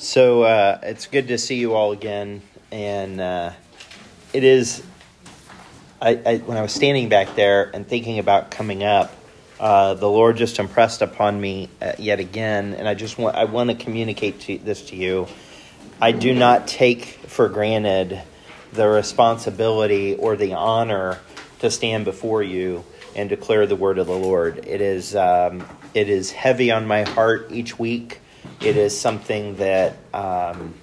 So uh, it's good to see you all again, and uh, it is. I, I, when I was standing back there and thinking about coming up, uh, the Lord just impressed upon me uh, yet again, and I just want I want to communicate to, this to you. I do not take for granted the responsibility or the honor to stand before you and declare the word of the Lord. It is um, it is heavy on my heart each week. It is something that um,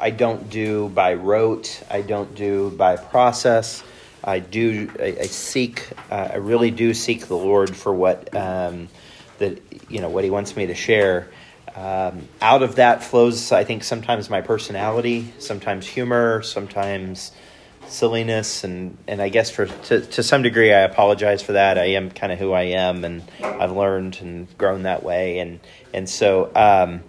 I don't do by rote. I don't do by process. I do. I, I seek. Uh, I really do seek the Lord for what um, that you know what He wants me to share. Um, out of that flows, I think, sometimes my personality, sometimes humor, sometimes silliness, and, and I guess for to, to some degree, I apologize for that. I am kind of who I am, and I've learned and grown that way, and and so. Um,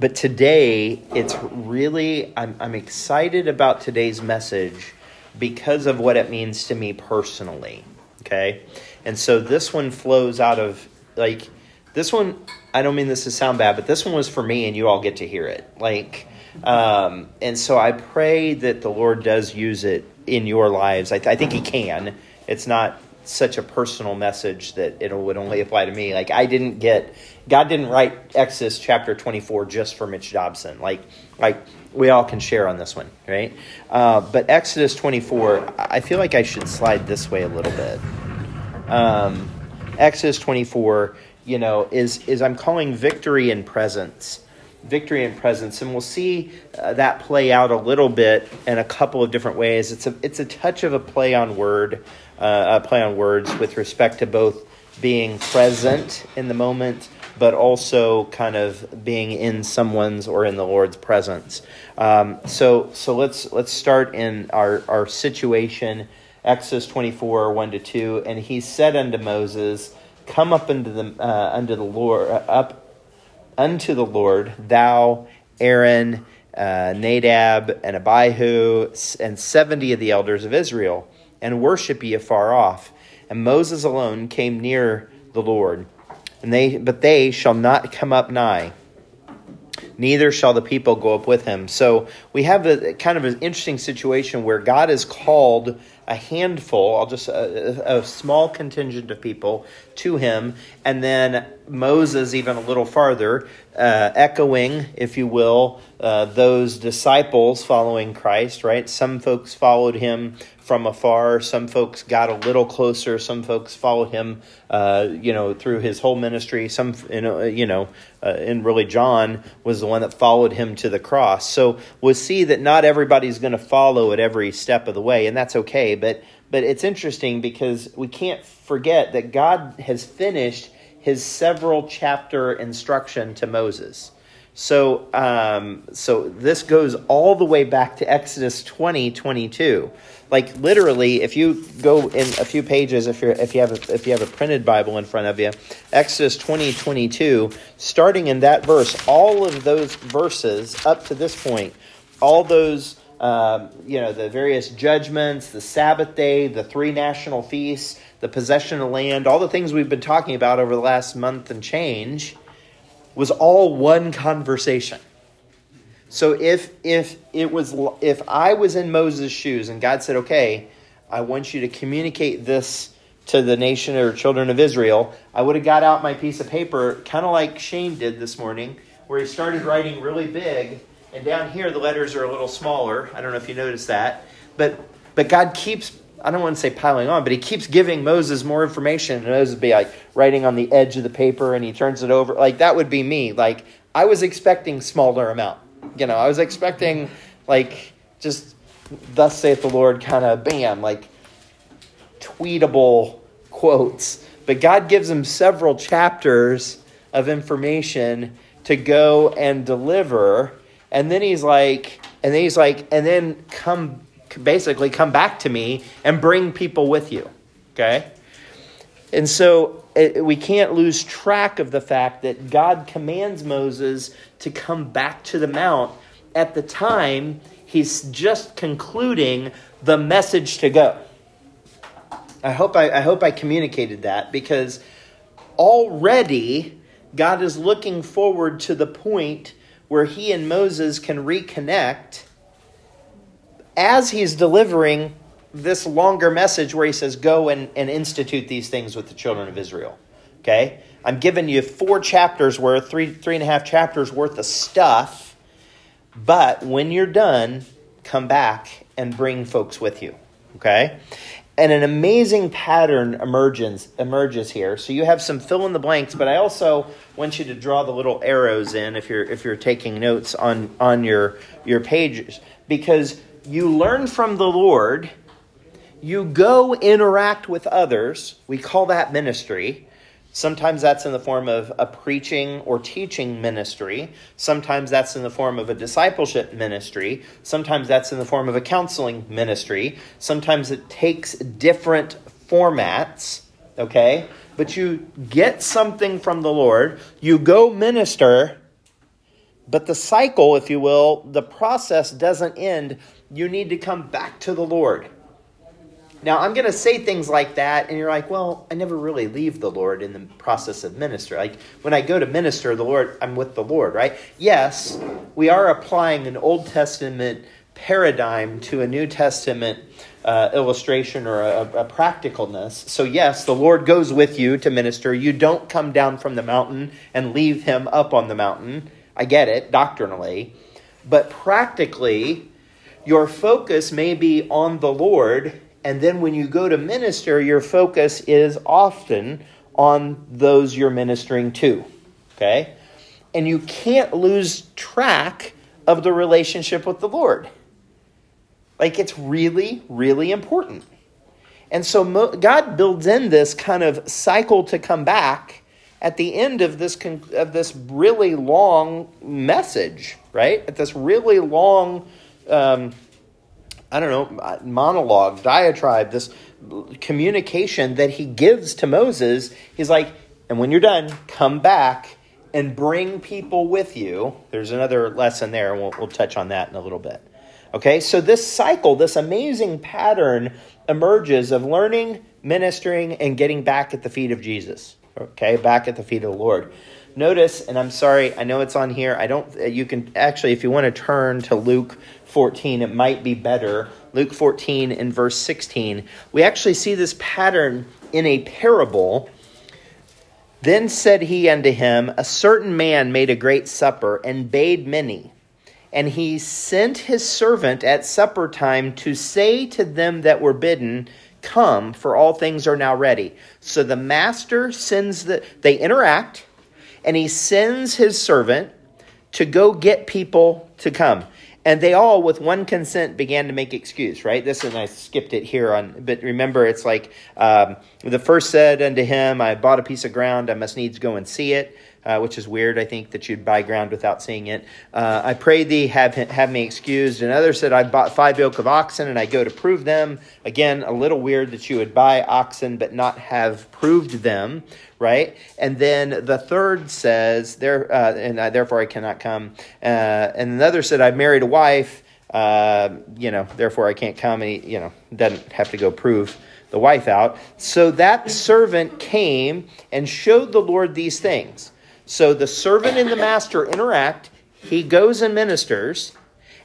but today, it's really I'm I'm excited about today's message because of what it means to me personally. Okay, and so this one flows out of like this one I don't mean this to sound bad, but this one was for me, and you all get to hear it. Like, um, and so I pray that the Lord does use it in your lives. I, I think He can. It's not such a personal message that it would only apply to me. Like, I didn't get God didn't write Exodus chapter twenty four just for Mitch Dobson. Like, like we all can share on this one, right? Uh, but Exodus twenty four, I feel like I should slide this way a little bit. Um, Exodus twenty four you know, is is I'm calling victory and presence. Victory and presence, and we'll see uh, that play out a little bit in a couple of different ways. It's a it's a touch of a play on word, uh, a play on words with respect to both being present in the moment, but also kind of being in someone's or in the Lord's presence. Um, so so let's let's start in our our situation. Exodus twenty four one to two, and he said unto Moses come up unto the uh, unto the Lord uh, up unto the Lord, thou Aaron, uh, Nadab, and Abihu, and seventy of the elders of Israel, and worship ye afar off. And Moses alone came near the Lord, and they but they shall not come up nigh. Neither shall the people go up with him. So we have a kind of an interesting situation where God is called a handful, I'll just a, a, small contingent of people to him, and then Moses even a little farther, uh, echoing, if you will, uh, those disciples following Christ. Right? Some folks followed him from afar. Some folks got a little closer. Some folks followed him, uh, you know, through his whole ministry. Some, you know, you know, uh, and really John was the one that followed him to the cross. So we'll see that not everybody's going to follow at every step of the way, and that's okay. But but it's interesting because we can't forget that God has finished his several chapter instruction to Moses. So, um, so this goes all the way back to Exodus 20, 22 like literally if you go in a few pages if you're if you have a, if you have a printed bible in front of you exodus 20 22 starting in that verse all of those verses up to this point all those um, you know the various judgments the sabbath day the three national feasts the possession of land all the things we've been talking about over the last month and change was all one conversation so if if it was if I was in Moses' shoes and God said, "Okay, I want you to communicate this to the nation or children of Israel," I would have got out my piece of paper, kind of like Shane did this morning, where he started writing really big, and down here the letters are a little smaller. I don't know if you noticed that, but but God keeps I don't want to say piling on, but he keeps giving Moses more information. And Moses would be like writing on the edge of the paper and he turns it over. Like that would be me. Like I was expecting smaller amount you know, I was expecting like just thus saith the Lord kind of bam, like tweetable quotes. But God gives him several chapters of information to go and deliver. And then he's like, and then he's like, and then come basically come back to me and bring people with you. Okay? And so it, we can't lose track of the fact that God commands Moses to come back to the mount at the time he's just concluding the message to go. I hope I, I hope I communicated that because already God is looking forward to the point where he and Moses can reconnect as he's delivering this longer message where he says, Go and, and institute these things with the children of Israel. Okay? I'm giving you four chapters worth, three, three and a half chapters worth of stuff. But when you're done, come back and bring folks with you. Okay? And an amazing pattern emerges emerges here. So you have some fill in the blanks, but I also want you to draw the little arrows in if you're if you're taking notes on on your your pages because you learn from the Lord, you go interact with others. We call that ministry. Sometimes that's in the form of a preaching or teaching ministry. Sometimes that's in the form of a discipleship ministry. Sometimes that's in the form of a counseling ministry. Sometimes it takes different formats, okay? But you get something from the Lord, you go minister, but the cycle, if you will, the process doesn't end. You need to come back to the Lord. Now, I'm going to say things like that, and you're like, well, I never really leave the Lord in the process of minister. Like, when I go to minister, the Lord, I'm with the Lord, right? Yes, we are applying an Old Testament paradigm to a New Testament uh, illustration or a, a practicalness. So, yes, the Lord goes with you to minister. You don't come down from the mountain and leave him up on the mountain. I get it, doctrinally. But practically, your focus may be on the Lord and then when you go to minister, your focus is often on those you're ministering to. Okay? And you can't lose track of the relationship with the Lord. Like it's really, really important. And so God builds in this kind of cycle to come back at the end of this of this really long message, right? At this really long um, I don't know, monologue, diatribe, this communication that he gives to Moses. He's like, and when you're done, come back and bring people with you. There's another lesson there, and we'll, we'll touch on that in a little bit. Okay, so this cycle, this amazing pattern emerges of learning, ministering, and getting back at the feet of Jesus. Okay, back at the feet of the Lord. Notice, and I'm sorry, I know it's on here. I don't, you can actually, if you want to turn to Luke 14, it might be better. Luke 14 in verse 16, we actually see this pattern in a parable. Then said he unto him, A certain man made a great supper and bade many. And he sent his servant at supper time to say to them that were bidden, Come, for all things are now ready. So the master sends the, they interact, and he sends his servant to go get people to come. And they all, with one consent, began to make excuse, right? This, and I skipped it here on, but remember, it's like um, the first said unto him, I bought a piece of ground, I must needs go and see it uh, which is weird, I think, that you'd buy ground without seeing it. Uh, I pray thee, have, have me excused. Another said, I bought five yoke of oxen, and I go to prove them. Again, a little weird that you would buy oxen but not have proved them, right? And then the third says, there, uh, and I, therefore I cannot come. Uh, and another said, I've married a wife, uh, you know, therefore I can't come. And he, you know, doesn't have to go prove the wife out. So that servant came and showed the Lord these things. So the servant and the master interact. He goes and ministers,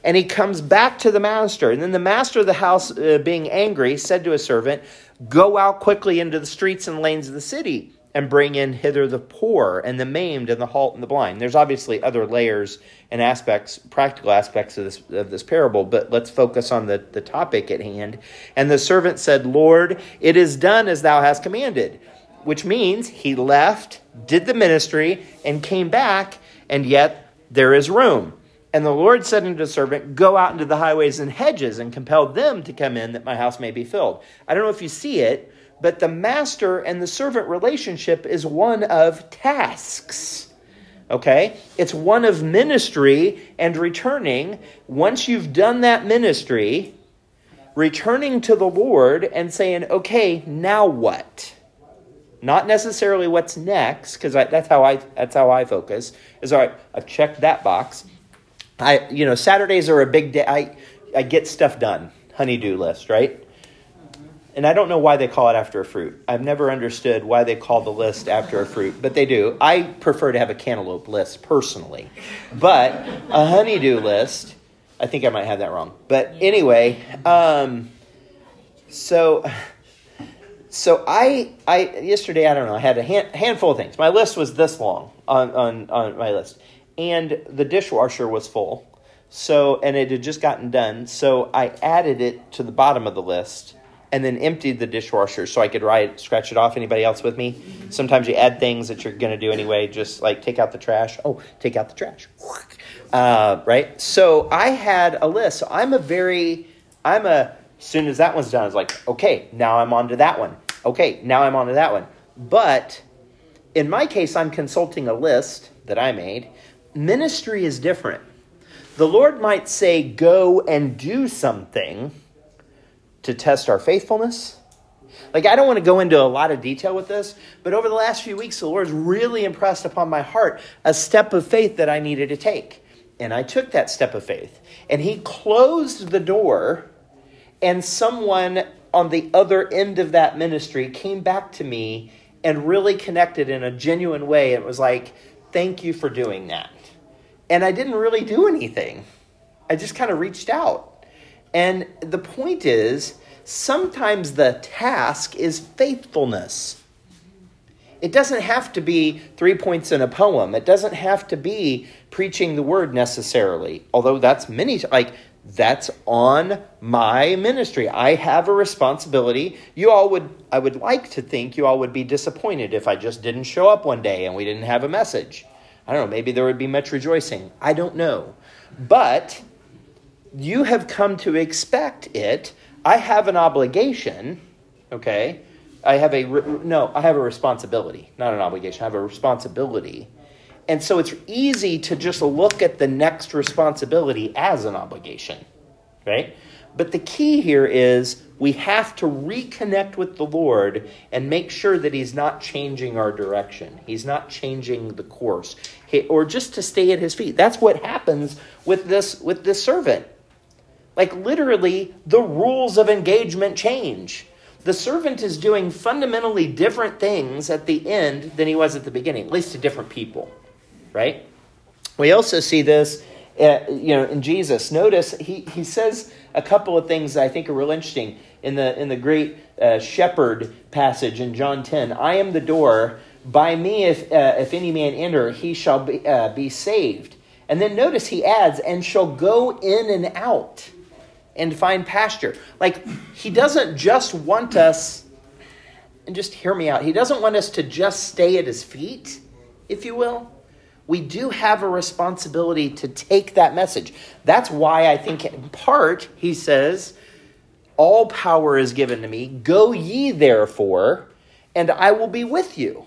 and he comes back to the master. And then the master of the house, uh, being angry, said to his servant, Go out quickly into the streets and lanes of the city and bring in hither the poor and the maimed and the halt and the blind. There's obviously other layers and aspects, practical aspects of this of this parable, but let's focus on the, the topic at hand. And the servant said, Lord, it is done as thou hast commanded which means he left, did the ministry, and came back, and yet there is room. And the Lord said unto the servant, Go out into the highways and hedges and compel them to come in that my house may be filled. I don't know if you see it, but the master and the servant relationship is one of tasks. Okay? It's one of ministry and returning. Once you've done that ministry, returning to the Lord and saying, Okay, now what? Not necessarily what's next because that's how i that's how i focus is all right i've checked that box i you know saturdays are a big day i i get stuff done honeydew list right and I don't know why they call it after a fruit. I've never understood why they call the list after a fruit, but they do. I prefer to have a cantaloupe list personally, but a honeydew list. I think I might have that wrong, but anyway, um, so so I I yesterday I don't know I had a hand, handful of things. My list was this long on on on my list, and the dishwasher was full. So and it had just gotten done. So I added it to the bottom of the list and then emptied the dishwasher so I could write, scratch it off. Anybody else with me? Sometimes you add things that you're going to do anyway, just like take out the trash. Oh, take out the trash. Uh, right? So I had a list. So I'm a very, I'm a, soon as that one's done, I was like, okay, now I'm on to that one. Okay, now I'm on to that one. But in my case, I'm consulting a list that I made. Ministry is different. The Lord might say, go and do something to test our faithfulness. Like, I don't want to go into a lot of detail with this, but over the last few weeks, the Lord's really impressed upon my heart a step of faith that I needed to take. And I took that step of faith. And He closed the door, and someone on the other end of that ministry came back to me and really connected in a genuine way. It was like, thank you for doing that. And I didn't really do anything, I just kind of reached out. And the point is, sometimes the task is faithfulness. It doesn't have to be three points in a poem. It doesn't have to be preaching the word necessarily. Although that's many like that's on my ministry. I have a responsibility. You all would I would like to think you all would be disappointed if I just didn't show up one day and we didn't have a message. I don't know, maybe there would be much rejoicing. I don't know. But you have come to expect it. I have an obligation, okay? I have a no, I have a responsibility, not an obligation. I have a responsibility. And so it's easy to just look at the next responsibility as an obligation, right? But the key here is we have to reconnect with the Lord and make sure that He's not changing our direction. He's not changing the course, or just to stay at His feet. That's what happens with this with this servant. Like literally, the rules of engagement change. The servant is doing fundamentally different things at the end than he was at the beginning, at least to different people, right? We also see this, uh, you know, in Jesus. Notice he, he says a couple of things that I think are real interesting in the in the great uh, shepherd passage in John ten. I am the door. By me, if uh, if any man enter, he shall be uh, be saved. And then notice he adds, and shall go in and out and find pasture. Like, he doesn't just want us, and just hear me out, he doesn't want us to just stay at his feet, if you will. We do have a responsibility to take that message. That's why I think, in part, he says, All power is given to me. Go ye therefore, and I will be with you.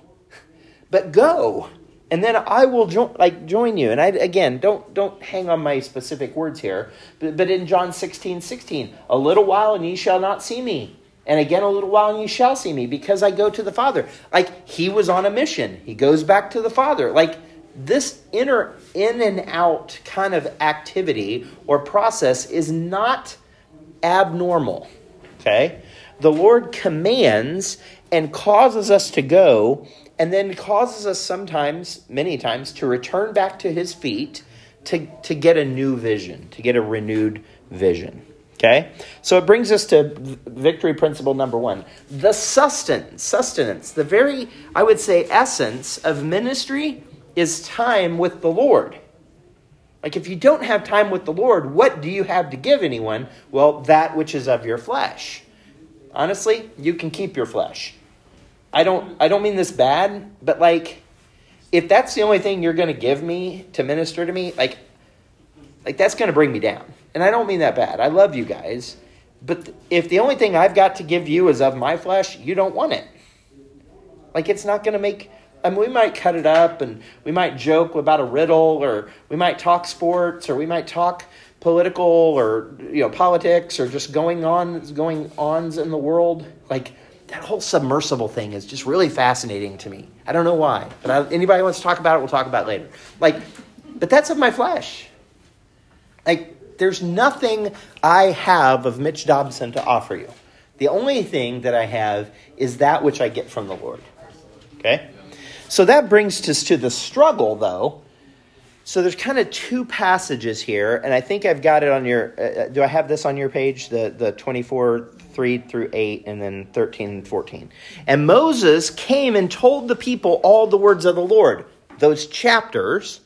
But go and then I will join like join you. And I again don't don't hang on my specific words here, but, but in John 16, 16, a little while and ye shall not see me. And again a little while and ye shall see me, because I go to the Father. Like he was on a mission. He goes back to the Father. Like this inner in and out kind of activity or process is not abnormal. Okay? The Lord commands and causes us to go and then causes us sometimes, many times, to return back to his feet to, to get a new vision, to get a renewed vision. Okay? So it brings us to victory principle number one the sustenance, sustenance, the very, I would say, essence of ministry is time with the Lord. Like, if you don't have time with the Lord, what do you have to give anyone? Well, that which is of your flesh. Honestly, you can keep your flesh. I don't I don't mean this bad, but like if that's the only thing you're going to give me to minister to me, like like that's going to bring me down. And I don't mean that bad. I love you guys, but if the only thing I've got to give you is of my flesh, you don't want it. Like it's not going to make Mean, we might cut it up and we might joke about a riddle or we might talk sports or we might talk political or you know politics or just going on going ons in the world like that whole submersible thing is just really fascinating to me. I don't know why, but I, anybody wants to talk about it, we'll talk about it later. Like, but that's of my flesh. Like, there's nothing I have of Mitch Dobson to offer you. The only thing that I have is that which I get from the Lord. Okay? So that brings us to the struggle, though. So there's kind of two passages here, and I think I've got it on your. Uh, uh do I have this on your page? The the 24, 3 through 8, and then 13 and 14. And Moses came and told the people all the words of the Lord, those chapters,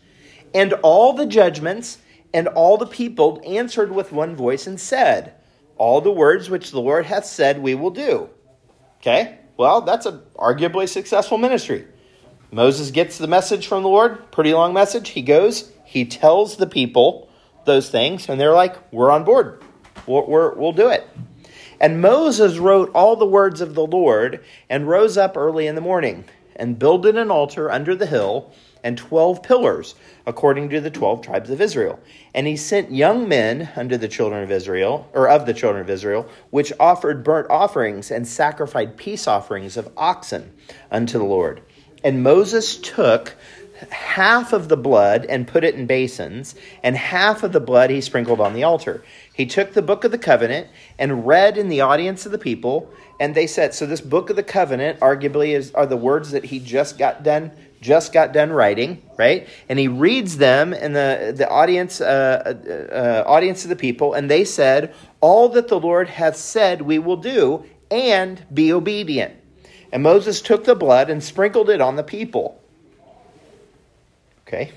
and all the judgments, and all the people answered with one voice and said, All the words which the Lord hath said we will do. Okay? Well, that's an arguably successful ministry. Moses gets the message from the Lord, pretty long message. He goes, he tells the people those things, and they're like, We're on board. We'll, we will do it. And Moses wrote all the words of the Lord and rose up early in the morning and builded an altar under the hill and twelve pillars, according to the twelve tribes of Israel. And he sent young men unto the children of Israel, or of the children of Israel, which offered burnt offerings and sacrificed peace offerings of oxen unto the Lord. And Moses took half of the blood and put it in basins, and half of the blood he sprinkled on the altar. He took the book of the covenant and read in the audience of the people, and they said, "So this book of the covenant, arguably, is are the words that he just got done just got done writing, right? And he reads them in the the audience uh, uh, uh audience of the people, and they said, "All that the Lord hath said, we will do, and be obedient." And Moses took the blood and sprinkled it on the people. Okay?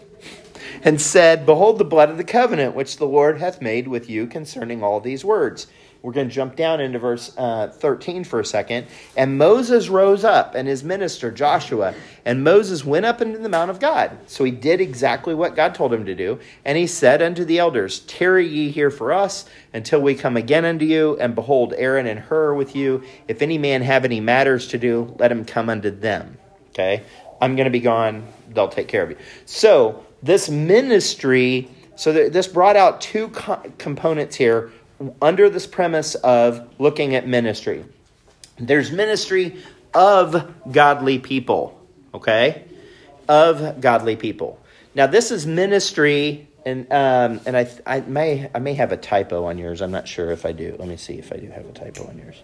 And said, Behold the blood of the covenant which the Lord hath made with you concerning all these words. We're going to jump down into verse uh, 13 for a second. And Moses rose up, and his minister, Joshua, and Moses went up into the Mount of God. So he did exactly what God told him to do. And he said unto the elders, Tarry ye here for us until we come again unto you. And behold, Aaron and Hur with you. If any man have any matters to do, let him come unto them. Okay? I'm going to be gone. They'll take care of you. So this ministry, so this brought out two co- components here under this premise of looking at ministry. There's ministry of godly people, okay? Of godly people. Now, this is ministry, and um, and I I may I may have a typo on yours. I'm not sure if I do. Let me see if I do have a typo on yours.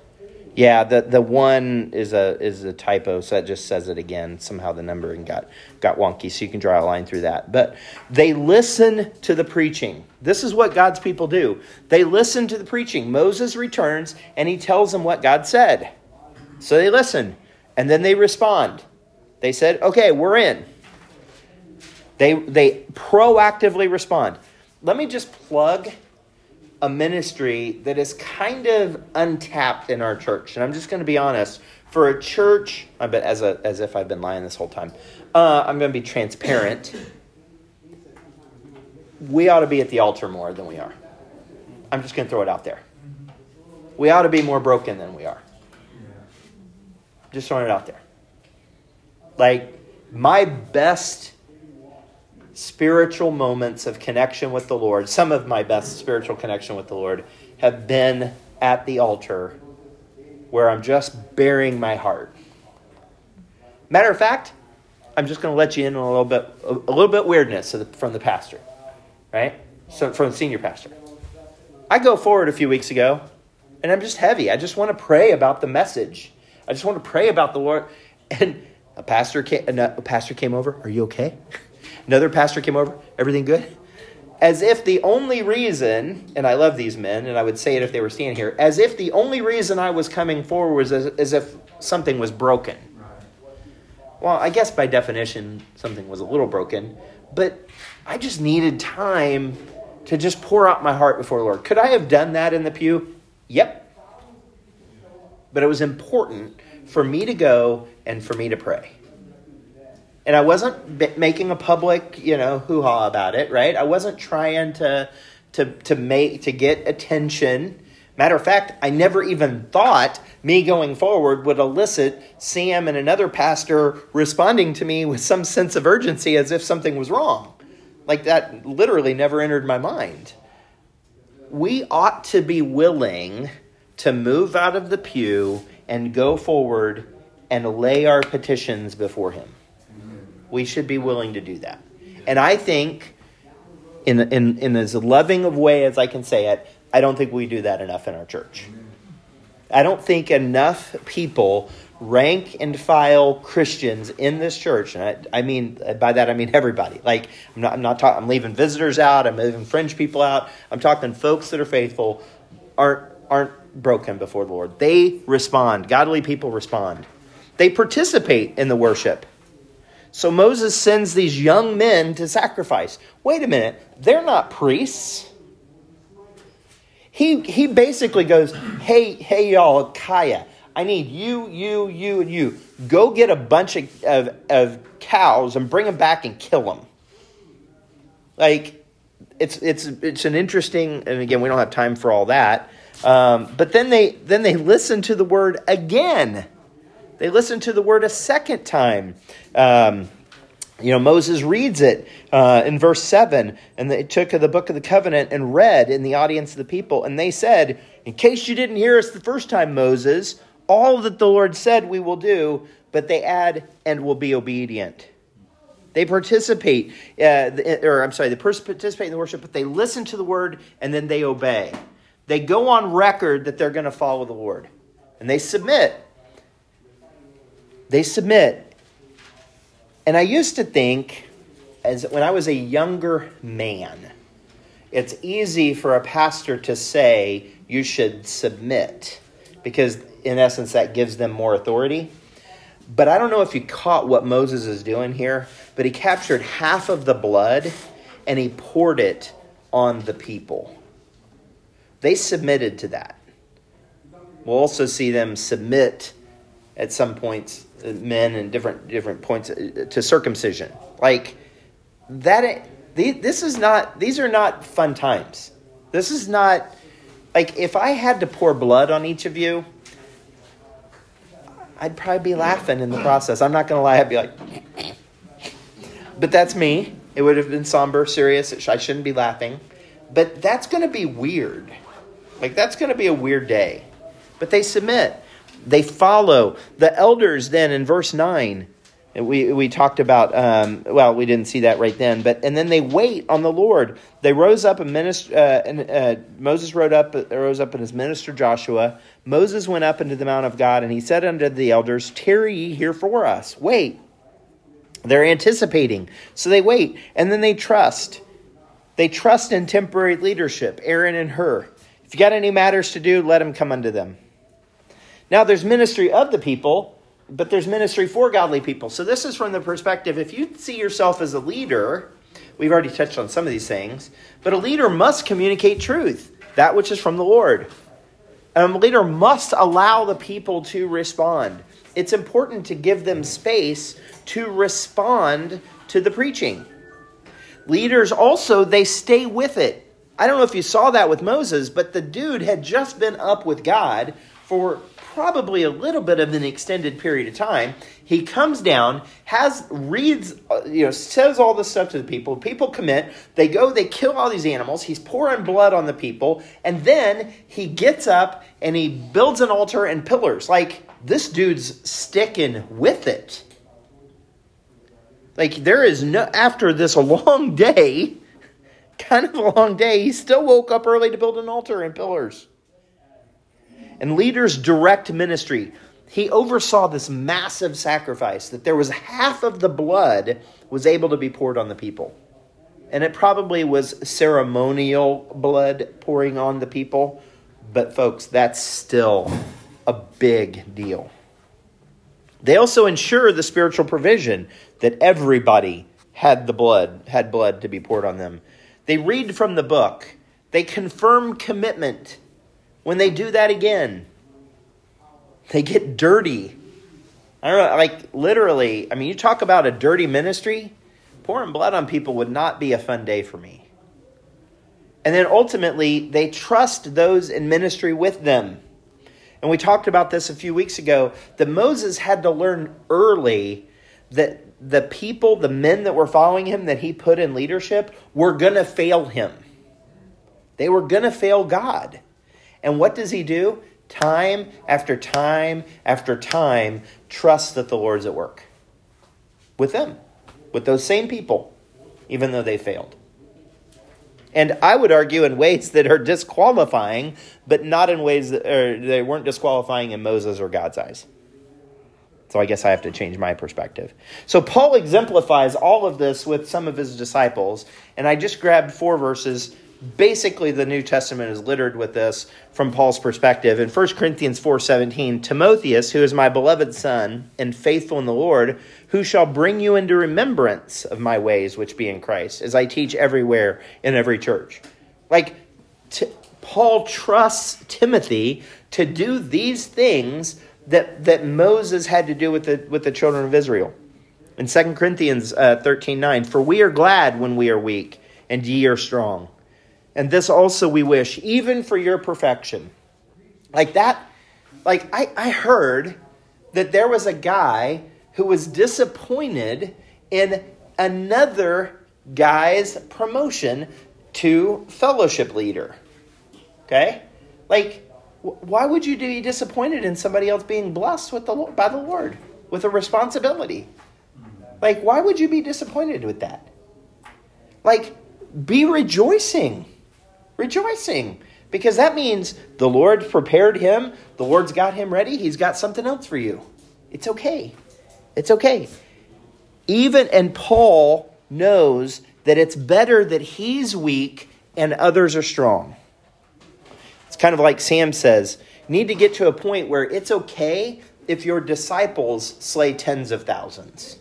Yeah, the the one is a is a typo, so that just says it again. Somehow the numbering got got wonky, so you can draw a line through that. But they listen to the preaching. This is what God's people do. They listen to the preaching. Moses returns and he tells them what God said. So they listen, and then they respond. They said, "Okay, we're in." They they proactively respond. Let me just plug a ministry that is kind of untapped in our church. And I'm just going to be honest. For a church, I bet as a, as if I've been lying this whole time. Uh, I'm going to be transparent. We ought to be at the altar more than we are. I'm just going to throw it out there. We ought to be more broken than we are. Just throwing it out there. Like my best spiritual moments of connection with the Lord, some of my best spiritual connection with the Lord, have been at the altar where I'm just baring my heart. Matter of fact, I'm just going to let you in on a little bit, a little bit weirdness from the pastor, right? So from the senior pastor. I go forward a few weeks ago, and I'm just heavy. I just want to pray about the message. I just want to pray about the Lord. And a pastor came, a pastor came over. Are you okay? Another pastor came over. Everything good? As if the only reason, and I love these men, and I would say it if they were standing here, as if the only reason I was coming forward was as, as if something was broken. Well, I guess by definition, something was a little broken, but I just needed time to just pour out my heart before the Lord. Could I have done that in the pew? Yep. But it was important for me to go and for me to pray and I wasn't making a public, you know, hoo ha about it, right? I wasn't trying to to to make to get attention. Matter of fact, I never even thought me going forward would elicit Sam and another pastor responding to me with some sense of urgency as if something was wrong. Like that literally never entered my mind. We ought to be willing to move out of the pew and go forward and lay our petitions before Him. We should be willing to do that. And I think, in, in, in as loving of way as I can say it, I don't think we do that enough in our church. I don't think enough people rank and file Christians in this church, and I, I, mean by that I mean everybody. Like I'm not, I'm not talking. I'm leaving visitors out. I'm leaving fringe people out. I'm talking folks that are faithful aren't aren't broken before the Lord. They respond. Godly people respond. They participate in the worship. So Moses sends these young men to sacrifice. Wait a minute, they're not priests. He he basically goes, "Hey, hey y'all, Kaya, I need you, you, you, and you. Go get a bunch of, of, of cows and bring them back and kill them. Like, it's, it's, it's an interesting, and again, we don't have time for all that. Um, but then they, then they listen to the word again. They listen to the word a second time. Um, you know, Moses reads it uh, in verse 7, and they took the book of the covenant and read in the audience of the people, and they said, In case you didn't hear us the first time, Moses, all that the Lord said we will do, but they add and will be obedient. They participate, uh, or I'm sorry, they participate in the worship, but they listen to the word and then they obey. They go on record that they're going to follow the Lord. And they submit. They submit. And I used to think, as when I was a younger man, it's easy for a pastor to say you should submit because in essence, that gives them more authority. But I don't know if you caught what Moses is doing here, but he captured half of the blood and he poured it on the people. They submitted to that. We'll also see them submit at some points, men and different different points uh, to circumcision. Like that. This is not. These are not fun times. This is not like if I had to pour blood on each of you, I'd probably be laughing in the process. I'm not going to lie. I'd be like, but that's me. It would have been somber, serious. I shouldn't be laughing. But that's going to be weird. Like, that's going to be a weird day. But they submit, they follow. The elders, then, in verse 9, we, we talked about, um, well, we didn't see that right then, but and then they wait on the Lord. They rose up and minister, uh, and uh, Moses rose up, rose up and his minister Joshua. Moses went up into the mount of God, and he said unto the elders, Tarry ye here for us. Wait. They're anticipating, so they wait, and then they trust. They trust in temporary leadership, Aaron and Hur. If you got any matters to do, let them come unto them. Now there's ministry of the people but there's ministry for godly people. So this is from the perspective if you see yourself as a leader, we've already touched on some of these things, but a leader must communicate truth, that which is from the Lord. A leader must allow the people to respond. It's important to give them space to respond to the preaching. Leaders also they stay with it. I don't know if you saw that with Moses, but the dude had just been up with God for probably a little bit of an extended period of time. He comes down, has reads, uh, you know, says all this stuff to the people. People commit. They go, they kill all these animals. He's pouring blood on the people, and then he gets up and he builds an altar and pillars. Like this dude's sticking with it. Like there is no after this long day, kind of a long day. He still woke up early to build an altar and pillars and leaders direct ministry. He oversaw this massive sacrifice that there was half of the blood was able to be poured on the people. And it probably was ceremonial blood pouring on the people, but folks, that's still a big deal. They also ensure the spiritual provision that everybody had the blood, had blood to be poured on them. They read from the book. They confirm commitment when they do that again, they get dirty. I don't know, like literally, I mean, you talk about a dirty ministry, pouring blood on people would not be a fun day for me. And then ultimately, they trust those in ministry with them. And we talked about this a few weeks ago that Moses had to learn early that the people, the men that were following him that he put in leadership, were going to fail him. They were going to fail God. And what does he do? Time after time after time, trust that the Lord's at work with them, with those same people, even though they failed. And I would argue in ways that are disqualifying, but not in ways that or they weren't disqualifying in Moses or God's eyes. So I guess I have to change my perspective. So Paul exemplifies all of this with some of his disciples, and I just grabbed four verses. Basically, the New Testament is littered with this from Paul's perspective. In 1 Corinthians 4:17, Timotheus, who is my beloved son and faithful in the Lord, who shall bring you into remembrance of my ways which be in Christ, as I teach everywhere in every church. Like t- Paul trusts Timothy to do these things that, that Moses had to do with the, with the children of Israel. In 2 Corinthians uh, 13 9, for we are glad when we are weak, and ye are strong. And this also we wish, even for your perfection. Like that, like I, I heard that there was a guy who was disappointed in another guy's promotion to fellowship leader. Okay? Like, why would you be disappointed in somebody else being blessed with the by the Lord with a responsibility? Like, why would you be disappointed with that? Like, be rejoicing, rejoicing, because that means the Lord prepared him. The Lord's got him ready. He's got something else for you. It's okay. It's okay. Even and Paul knows that it's better that he's weak and others are strong. It's kind of like Sam says, need to get to a point where it's okay if your disciples slay tens of thousands.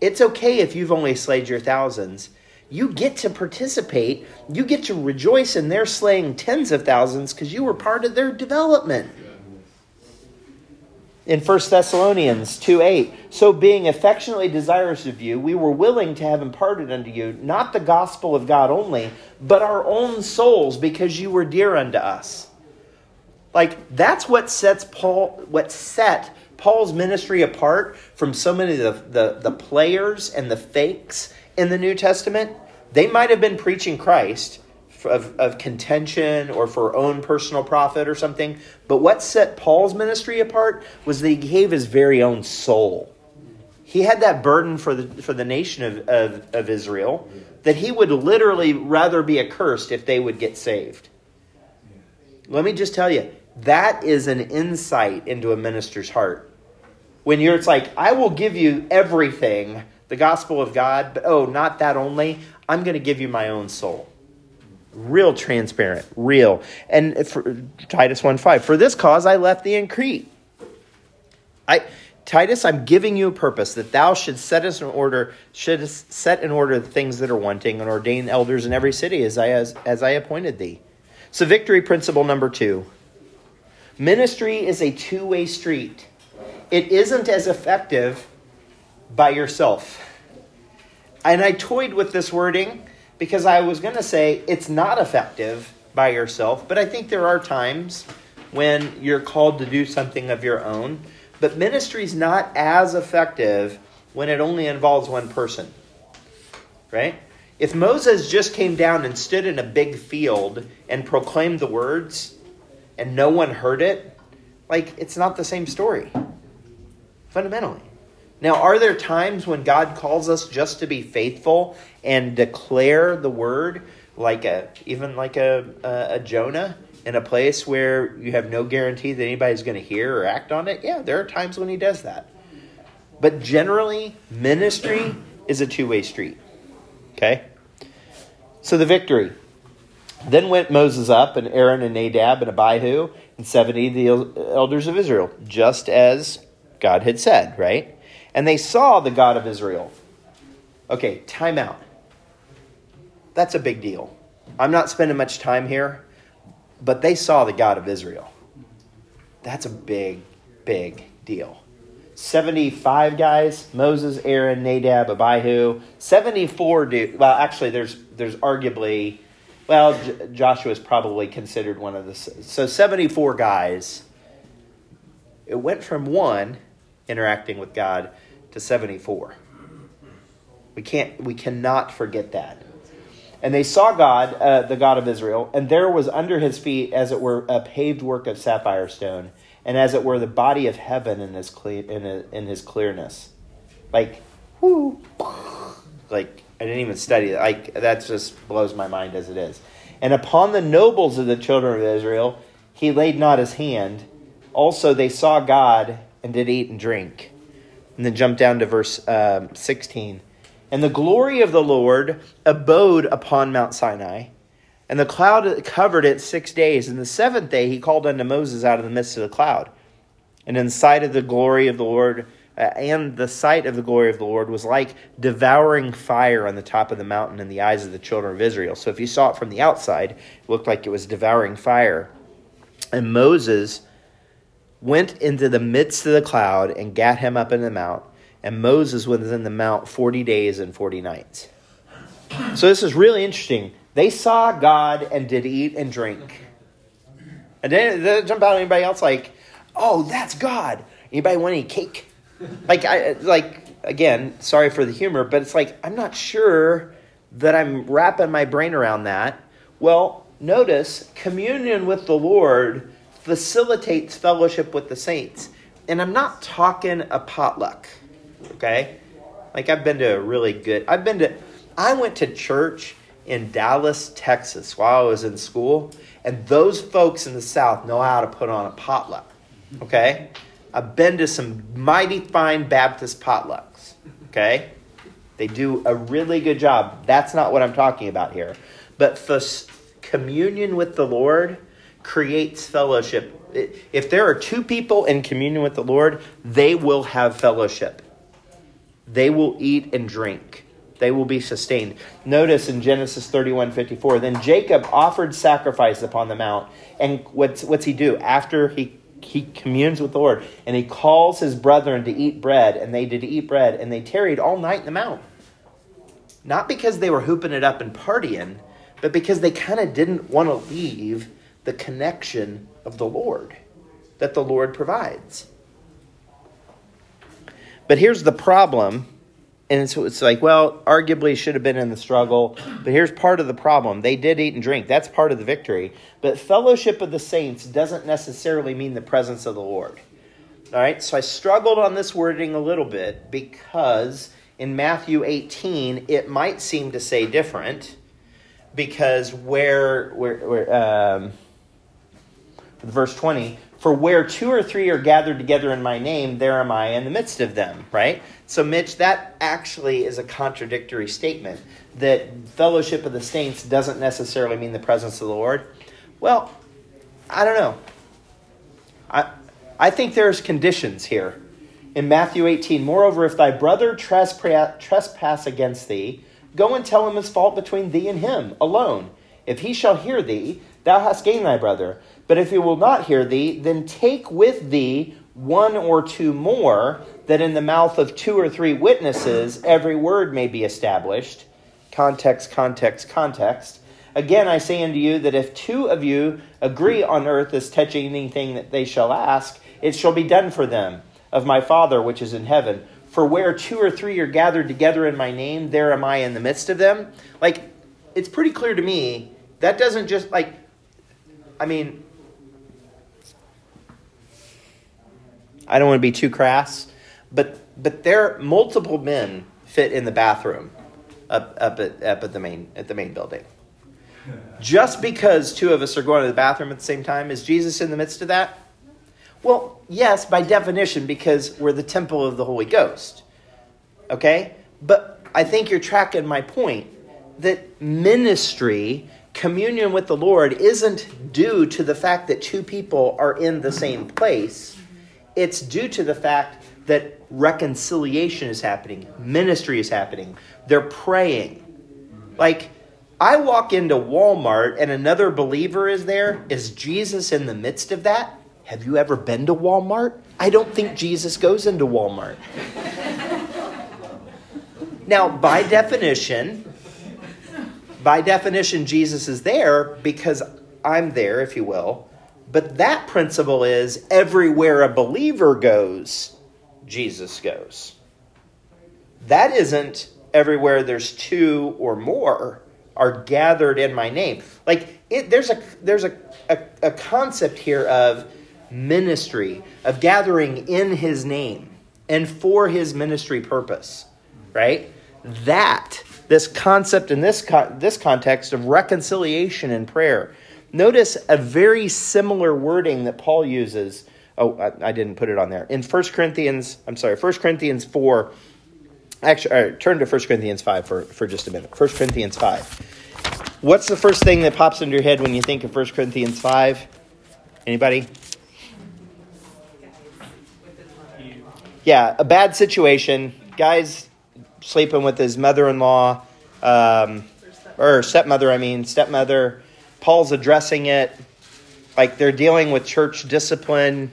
It's okay if you've only slayed your thousands. You get to participate, you get to rejoice in their slaying tens of thousands because you were part of their development in 1 Thessalonians 2 8. So, being affectionately desirous of you, we were willing to have imparted unto you not the gospel of God only, but our own souls, because you were dear unto us. Like, that's what sets Paul, what set Paul's ministry apart from so many of the, the, the players and the fakes in the New Testament. They might have been preaching Christ, of, of contention or for own personal profit or something. But what set Paul's ministry apart was that he gave his very own soul. He had that burden for the, for the nation of, of, of Israel that he would literally rather be accursed if they would get saved. Let me just tell you, that is an insight into a minister's heart. When you're, it's like, I will give you everything, the gospel of God, but oh, not that only. I'm going to give you my own soul real transparent, real. And for, Titus 1.5, for this cause I left thee in Crete. I, Titus, I'm giving you a purpose that thou should set us in order, should set in order the things that are wanting, and ordain elders in every city as I as, as I appointed thee. So, victory principle number two: ministry is a two way street. It isn't as effective by yourself. And I toyed with this wording because I was going to say it's not effective by yourself, but I think there are times when you're called to do something of your own. But ministry is not as effective when it only involves one person. Right? If Moses just came down and stood in a big field and proclaimed the words and no one heard it, like it's not the same story. Fundamentally. Now, are there times when God calls us just to be faithful and declare the word, like a even like a, a, a Jonah in a place where you have no guarantee that anybody's going to hear or act on it? Yeah, there are times when He does that. But generally, ministry is a two way street. Okay? So the victory. Then went Moses up, and Aaron and Nadab and Abihu, and 70 the elders of Israel, just as God had said, right? And they saw the God of Israel. Okay, time out. That's a big deal. I'm not spending much time here, but they saw the God of Israel. That's a big, big deal. 75 guys Moses, Aaron, Nadab, Abihu. 74 do. Well, actually, there's there's arguably, well, J- Joshua is probably considered one of the. So 74 guys. It went from one interacting with God to 74. We can't we cannot forget that. And they saw God, uh, the God of Israel, and there was under his feet, as it were, a paved work of sapphire stone, and as it were, the body of heaven in his cle- in, a, in his clearness, like, whoo, like I didn't even study it. Like that just blows my mind as it is. And upon the nobles of the children of Israel, he laid not his hand. Also, they saw God and did eat and drink. And then jump down to verse um, 16. And the glory of the Lord abode upon Mount Sinai, and the cloud covered it six days. And the seventh day he called unto Moses out of the midst of the cloud. And in sight of the glory of the Lord, uh, and the sight of the glory of the Lord was like devouring fire on the top of the mountain in the eyes of the children of Israel. So if you saw it from the outside, it looked like it was devouring fire. And Moses went into the midst of the cloud and gat him up in the mount. And Moses was in the mount 40 days and 40 nights. So this is really interesting. They saw God and did eat and drink. And then they jump out anybody else like, oh, that's God. Anybody want any cake? like I like again, sorry for the humor, but it's like I'm not sure that I'm wrapping my brain around that. Well, notice communion with the Lord facilitates fellowship with the saints. And I'm not talking a potluck. Okay? Like I've been to a really good I've been to I went to church in Dallas, Texas while I was in school, and those folks in the South know how to put on a potluck. Okay? I've been to some mighty fine Baptist potlucks. Okay? They do a really good job. That's not what I'm talking about here. But for communion with the Lord creates fellowship. If there are two people in communion with the Lord, they will have fellowship. They will eat and drink. They will be sustained. Notice in Genesis 31 54, then Jacob offered sacrifice upon the mount. And what's, what's he do? After he he communes with the Lord, and he calls his brethren to eat bread, and they did eat bread, and they tarried all night in the mount. Not because they were hooping it up and partying, but because they kind of didn't want to leave the connection of the Lord that the Lord provides. But here's the problem and so it's like, well, arguably should have been in the struggle, but here's part of the problem. They did eat and drink. That's part of the victory. But fellowship of the saints doesn't necessarily mean the presence of the Lord. All right, so I struggled on this wording a little bit because in Matthew 18, it might seem to say different because where, where, where um, verse 20, for where two or three are gathered together in my name, there am I in the midst of them, right? So, Mitch, that actually is a contradictory statement that fellowship of the saints doesn't necessarily mean the presence of the Lord. Well, I don't know. I, I think there's conditions here. In Matthew 18, moreover, if thy brother trespass against thee, go and tell him his fault between thee and him alone. If he shall hear thee, thou hast gained thy brother. But if he will not hear thee, then take with thee one or two more, that in the mouth of two or three witnesses every word may be established. Context, context, context. Again, I say unto you that if two of you agree on earth as touching anything that they shall ask, it shall be done for them of my Father which is in heaven. For where two or three are gathered together in my name, there am I in the midst of them. Like, it's pretty clear to me that doesn't just, like, I mean, I don't want to be too crass, but but there multiple men fit in the bathroom up up at up at the main at the main building. Just because two of us are going to the bathroom at the same time, is Jesus in the midst of that? Well, yes, by definition, because we're the temple of the Holy Ghost. Okay? But I think you're tracking my point that ministry, communion with the Lord, isn't due to the fact that two people are in the same place it's due to the fact that reconciliation is happening, ministry is happening. They're praying. Like, I walk into Walmart and another believer is there. Is Jesus in the midst of that? Have you ever been to Walmart? I don't think Jesus goes into Walmart. now, by definition, by definition, Jesus is there because I'm there, if you will. But that principle is everywhere a believer goes, Jesus goes. That isn't everywhere there's two or more are gathered in my name. Like it, there's a there's a, a, a concept here of ministry, of gathering in his name and for his ministry purpose. Right? That this concept in this, co- this context of reconciliation and prayer. Notice a very similar wording that Paul uses. Oh, I, I didn't put it on there. In 1 Corinthians, I'm sorry, 1 Corinthians 4. Actually, right, turn to 1 Corinthians 5 for, for just a minute. 1 Corinthians 5. What's the first thing that pops into your head when you think of 1 Corinthians 5? Anybody? Yeah, a bad situation. Guy's sleeping with his mother in law, um, or stepmother, I mean, stepmother. Paul's addressing it. Like they're dealing with church discipline.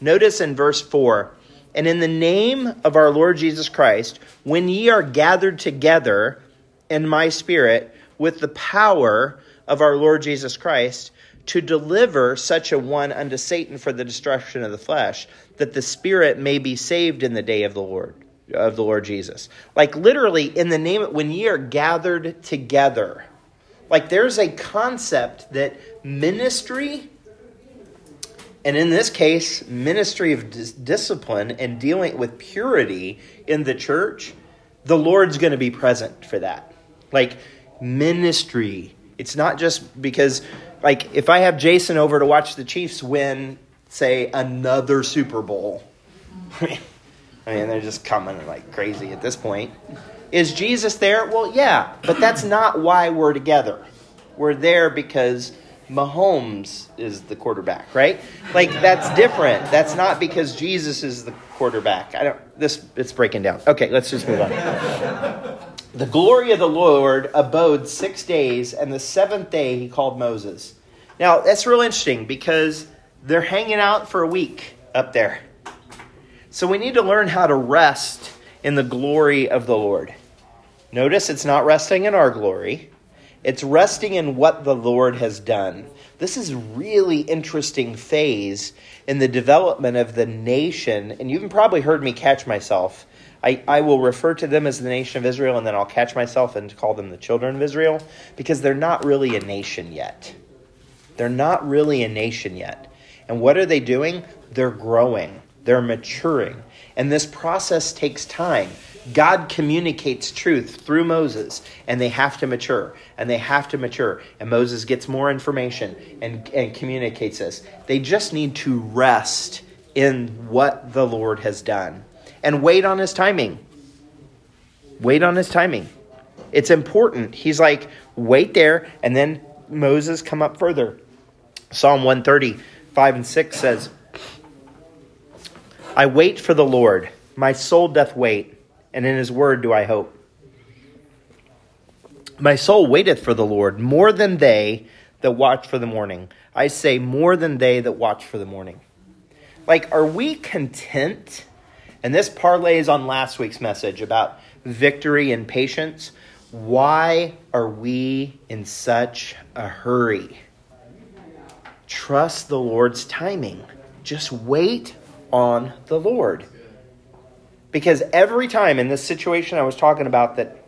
Notice in verse 4 And in the name of our Lord Jesus Christ, when ye are gathered together in my spirit with the power of our Lord Jesus Christ, to deliver such a one unto Satan for the destruction of the flesh, that the spirit may be saved in the day of the Lord of the Lord Jesus. Like literally in the name of, when ye are gathered together. Like there's a concept that ministry and in this case ministry of dis- discipline and dealing with purity in the church, the Lord's going to be present for that. Like ministry. It's not just because like if I have Jason over to watch the Chiefs win say another Super Bowl. I mean, they're just coming like crazy at this point. Is Jesus there? Well, yeah, but that's not why we're together. We're there because Mahomes is the quarterback, right? Like that's different. That's not because Jesus is the quarterback. I don't this it's breaking down. Okay, let's just move on. The glory of the Lord abode 6 days and the 7th day he called Moses. Now, that's real interesting because they're hanging out for a week up there. So we need to learn how to rest in the glory of the Lord. Notice it's not resting in our glory, it's resting in what the Lord has done. This is really interesting phase in the development of the nation, and you've probably heard me catch myself. I, I will refer to them as the nation of Israel, and then I'll catch myself and call them the children of Israel because they're not really a nation yet. They're not really a nation yet. And what are they doing? They're growing they're maturing. And this process takes time. God communicates truth through Moses, and they have to mature, and they have to mature. And Moses gets more information and, and communicates this. They just need to rest in what the Lord has done and wait on his timing. Wait on his timing. It's important. He's like, wait there, and then Moses come up further. Psalm 130, 5 and 6 says, I wait for the Lord. My soul doth wait, and in his word do I hope. My soul waiteth for the Lord more than they that watch for the morning. I say, more than they that watch for the morning. Like, are we content? And this parlays on last week's message about victory and patience. Why are we in such a hurry? Trust the Lord's timing. Just wait on the Lord. Because every time in this situation I was talking about that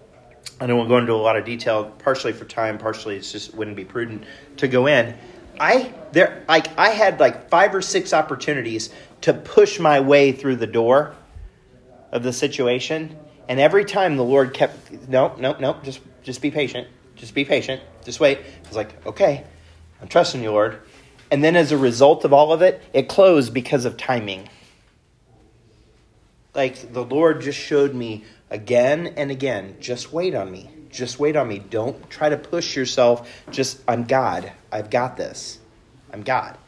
I don't want to go into a lot of detail, partially for time, partially it's just wouldn't be prudent to go in. I there like I had like five or six opportunities to push my way through the door of the situation, and every time the Lord kept no, no, no, just just be patient, just be patient, just wait. I was like, okay, I'm trusting you, Lord. And then as a result of all of it, it closed because of timing. Like the Lord just showed me again and again just wait on me. Just wait on me. Don't try to push yourself. Just, I'm God. I've got this. I'm God.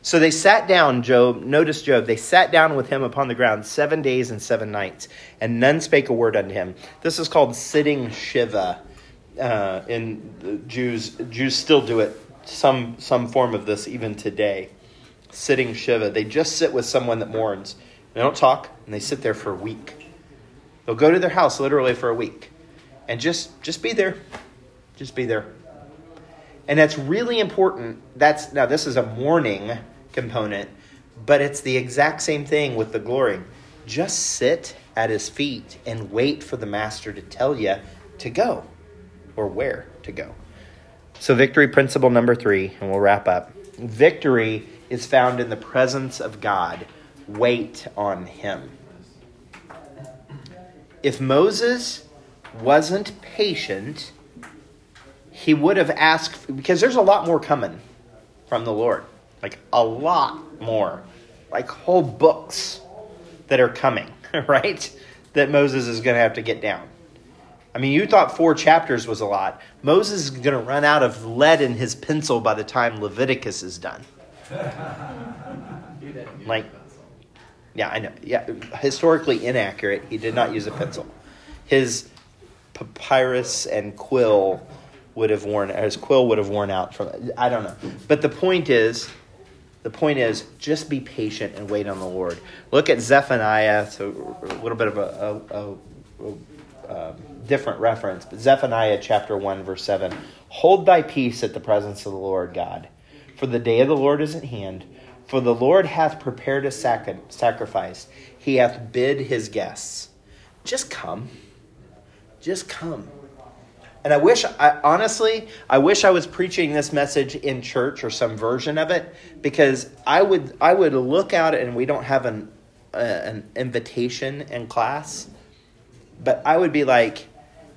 So they sat down, Job, notice Job, they sat down with him upon the ground seven days and seven nights, and none spake a word unto him. This is called sitting Shiva. Uh, and Jews Jews still do it some some form of this even today. Sitting Shiva. They just sit with someone that mourns. They don't talk, and they sit there for a week. They'll go to their house literally for a week. And just just be there. Just be there. And that's really important. That's now this is a mourning component, but it's the exact same thing with the glory. Just sit at his feet and wait for the master to tell you to go or where to go. So, victory principle number three, and we'll wrap up. Victory is found in the presence of God. Wait on Him. If Moses wasn't patient, he would have asked, because there's a lot more coming from the Lord. Like a lot more. Like whole books that are coming, right? That Moses is going to have to get down. I mean, you thought four chapters was a lot. Moses is going to run out of lead in his pencil by the time Leviticus is done. like, yeah, I know. Yeah, historically inaccurate. He did not use a pencil. His papyrus and quill would have worn, his quill would have worn out from. I don't know. But the point is, the point is, just be patient and wait on the Lord. Look at Zephaniah. So a little bit of a, a, a, a um, different reference, but Zephaniah chapter one verse seven: Hold thy peace at the presence of the Lord God, for the day of the Lord is at hand. For the Lord hath prepared a sac- sacrifice; he hath bid his guests. Just come, just come. And I wish, I, honestly, I wish I was preaching this message in church or some version of it, because I would, I would look out and we don't have an, uh, an invitation in class, but I would be like,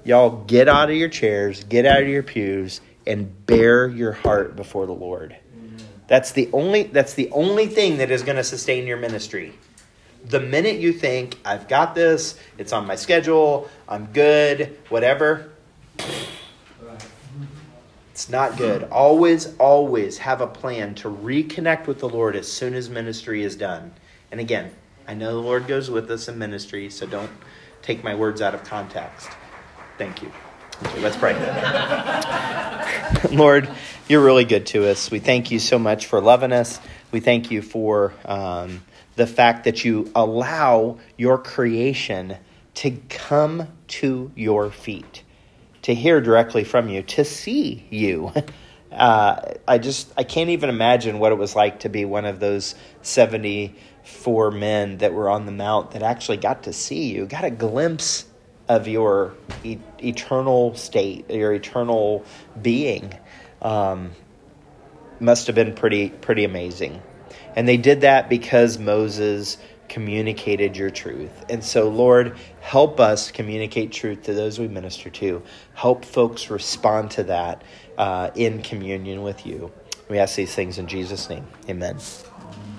y'all get out of your chairs, get out of your pews, and bare your heart before the Lord. That's the only, that's the only thing that is going to sustain your ministry. The minute you think, I've got this, it's on my schedule, I'm good, whatever it's not good. Always, always have a plan to reconnect with the Lord as soon as ministry is done. And again, I know the Lord goes with us in ministry, so don't take my words out of context. Thank you. Let's pray. Lord, you're really good to us. We thank you so much for loving us. We thank you for um, the fact that you allow your creation to come to your feet to hear directly from you, to see you. Uh, I just I can't even imagine what it was like to be one of those seventy four men that were on the mount that actually got to see you, got a glimpse of your e- eternal state, your eternal being. Um, must have been pretty pretty amazing, and they did that because Moses communicated your truth. And so, Lord, help us communicate truth to those we minister to. Help folks respond to that uh, in communion with you. We ask these things in Jesus' name. Amen.